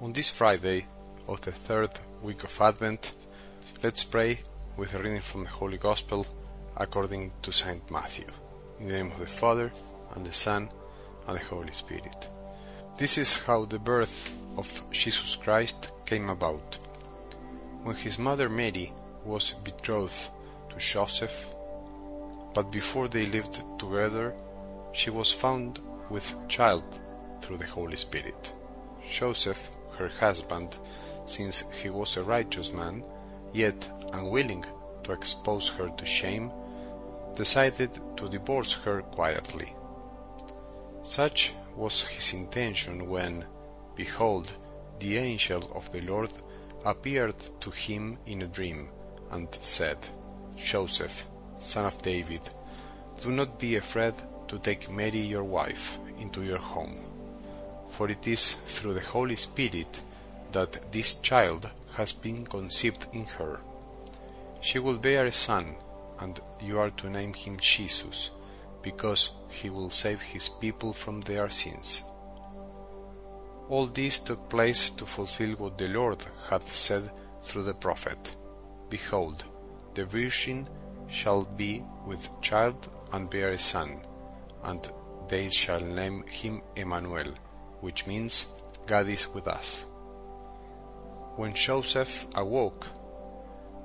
On this Friday of the third week of Advent, let's pray with a reading from the Holy Gospel according to St. Matthew. In the name of the Father, and the Son, and the Holy Spirit. This is how the birth of Jesus Christ came about. When his mother Mary was betrothed to Joseph, but before they lived together, she was found with child through the Holy Spirit. Joseph her husband, since he was a righteous man, yet unwilling to expose her to shame, decided to divorce her quietly. Such was his intention when, behold, the angel of the Lord appeared to him in a dream and said, Joseph, son of David, do not be afraid to take Mary your wife into your home for it is through the Holy Spirit that this child has been conceived in her. She will bear a son, and you are to name him Jesus, because he will save his people from their sins. All this took place to fulfill what the Lord had said through the prophet Behold, the virgin shall be with child and bear a son, and they shall name him Emmanuel which means God is with us. When Joseph awoke,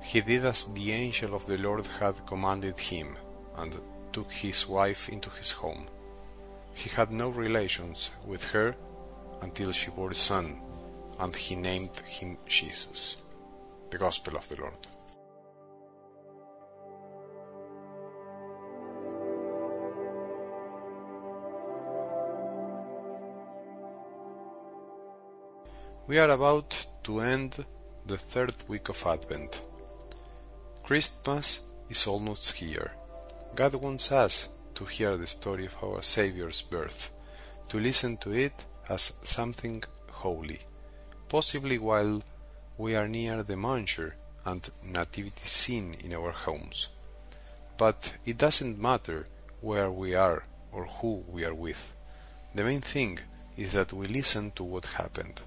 he did as the angel of the Lord had commanded him, and took his wife into his home. He had no relations with her until she bore a son, and he named him Jesus. The Gospel of the Lord. We are about to end the third week of Advent. Christmas is almost here. God wants us to hear the story of our Savior's birth, to listen to it as something holy, possibly while we are near the manger and nativity scene in our homes. But it doesn't matter where we are or who we are with. The main thing is that we listen to what happened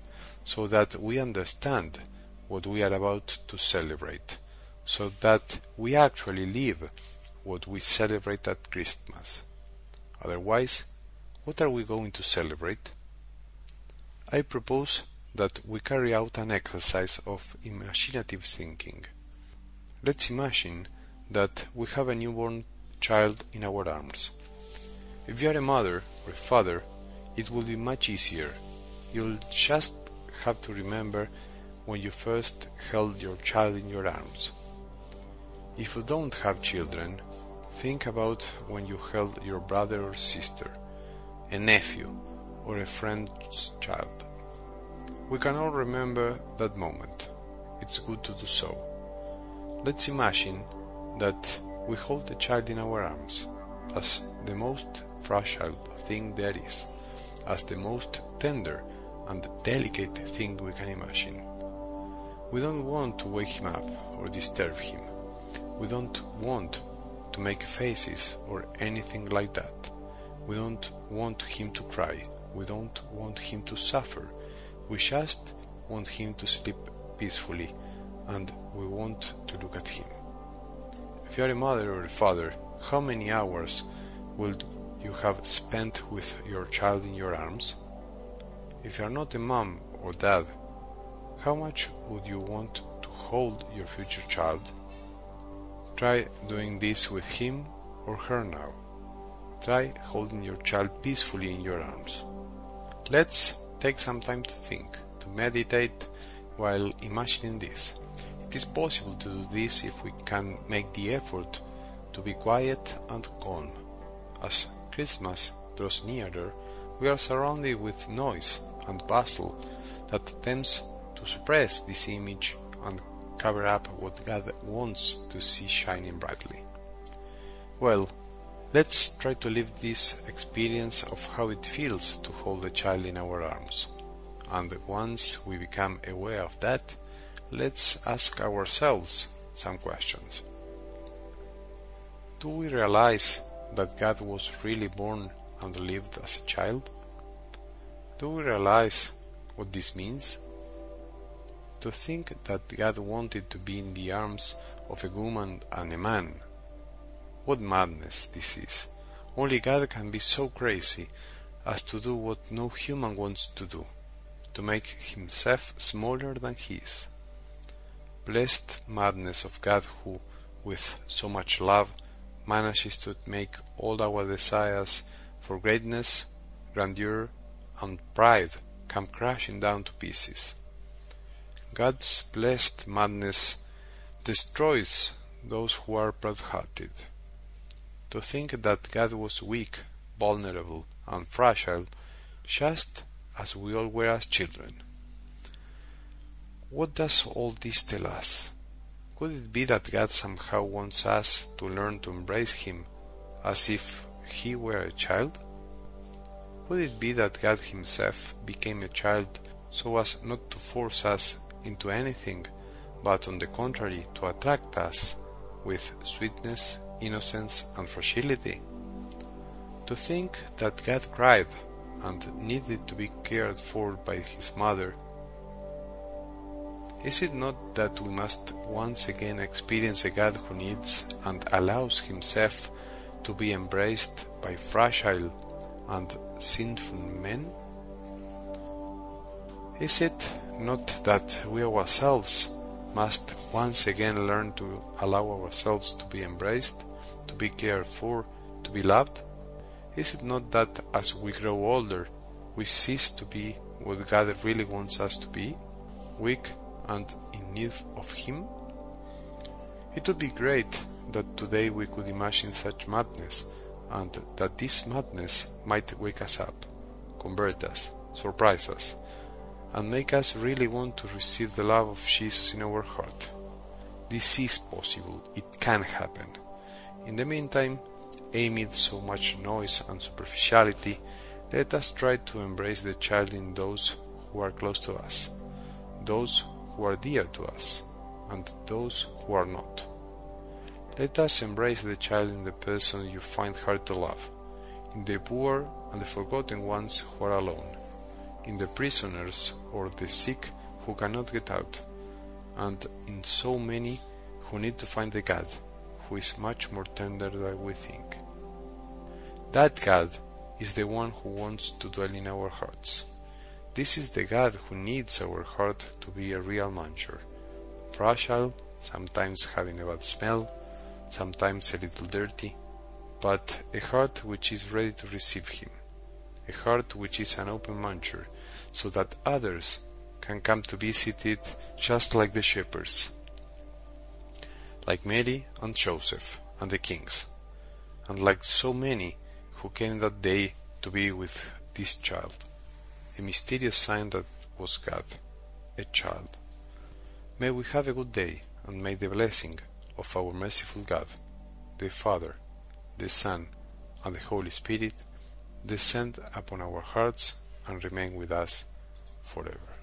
so that we understand what we are about to celebrate, so that we actually live what we celebrate at Christmas. Otherwise, what are we going to celebrate? I propose that we carry out an exercise of imaginative thinking. Let's imagine that we have a newborn child in our arms. If you are a mother or a father, it will be much easier. You'll just have to remember when you first held your child in your arms. If you don't have children, think about when you held your brother or sister, a nephew, or a friend's child. We can all remember that moment. It's good to do so. Let's imagine that we hold the child in our arms as the most fragile thing there is, as the most tender and delicate thing we can imagine. We don't want to wake him up or disturb him. We don't want to make faces or anything like that. We don't want him to cry. We don't want him to suffer. We just want him to sleep peacefully and we want to look at him. If you are a mother or a father, how many hours will you have spent with your child in your arms? If you are not a mom or dad, how much would you want to hold your future child? Try doing this with him or her now. Try holding your child peacefully in your arms. Let's take some time to think, to meditate while imagining this. It is possible to do this if we can make the effort to be quiet and calm. As Christmas draws nearer, we are surrounded with noise and bustle that tends to suppress this image and cover up what God wants to see shining brightly. Well, let's try to live this experience of how it feels to hold a child in our arms. And once we become aware of that, let's ask ourselves some questions. Do we realize that God was really born and lived as a child? Do we realize what this means? To think that God wanted to be in the arms of a woman and a man. What madness this is. Only God can be so crazy as to do what no human wants to do, to make himself smaller than he is. Blessed madness of God who, with so much love, manages to make all our desires for greatness, grandeur, and pride come crashing down to pieces. God's blessed madness destroys those who are proud-hearted. To think that God was weak, vulnerable, and fragile, just as we all were as children. What does all this tell us? Could it be that God somehow wants us to learn to embrace Him as if He were a child? Could it be that God Himself became a child so as not to force us into anything, but on the contrary to attract us with sweetness, innocence, and fragility? To think that God cried and needed to be cared for by His mother is it not that we must once again experience a God who needs and allows himself to be embraced by fragile and sinful men? Is it not that we ourselves must once again learn to allow ourselves to be embraced, to be cared for, to be loved? Is it not that as we grow older, we cease to be what God really wants us to be? Weak, and in need of Him? It would be great that today we could imagine such madness, and that this madness might wake us up, convert us, surprise us, and make us really want to receive the love of Jesus in our heart. This is possible, it can happen. In the meantime, amid so much noise and superficiality, let us try to embrace the child in those who are close to us, those who are dear to us, and those who are not. Let us embrace the child in the person you find hard to love, in the poor and the forgotten ones who are alone, in the prisoners or the sick who cannot get out, and in so many who need to find the God who is much more tender than we think. That God is the one who wants to dwell in our hearts. This is the God who needs our heart to be a real manger, fragile, sometimes having a bad smell, sometimes a little dirty, but a heart which is ready to receive Him, a heart which is an open manger, so that others can come to visit it just like the shepherds, like Mary and Joseph and the kings, and like so many who came that day to be with this child a mysterious sign that was God, a child. May we have a good day, and may the blessing of our merciful God, the Father, the Son, and the Holy Spirit descend upon our hearts and remain with us forever.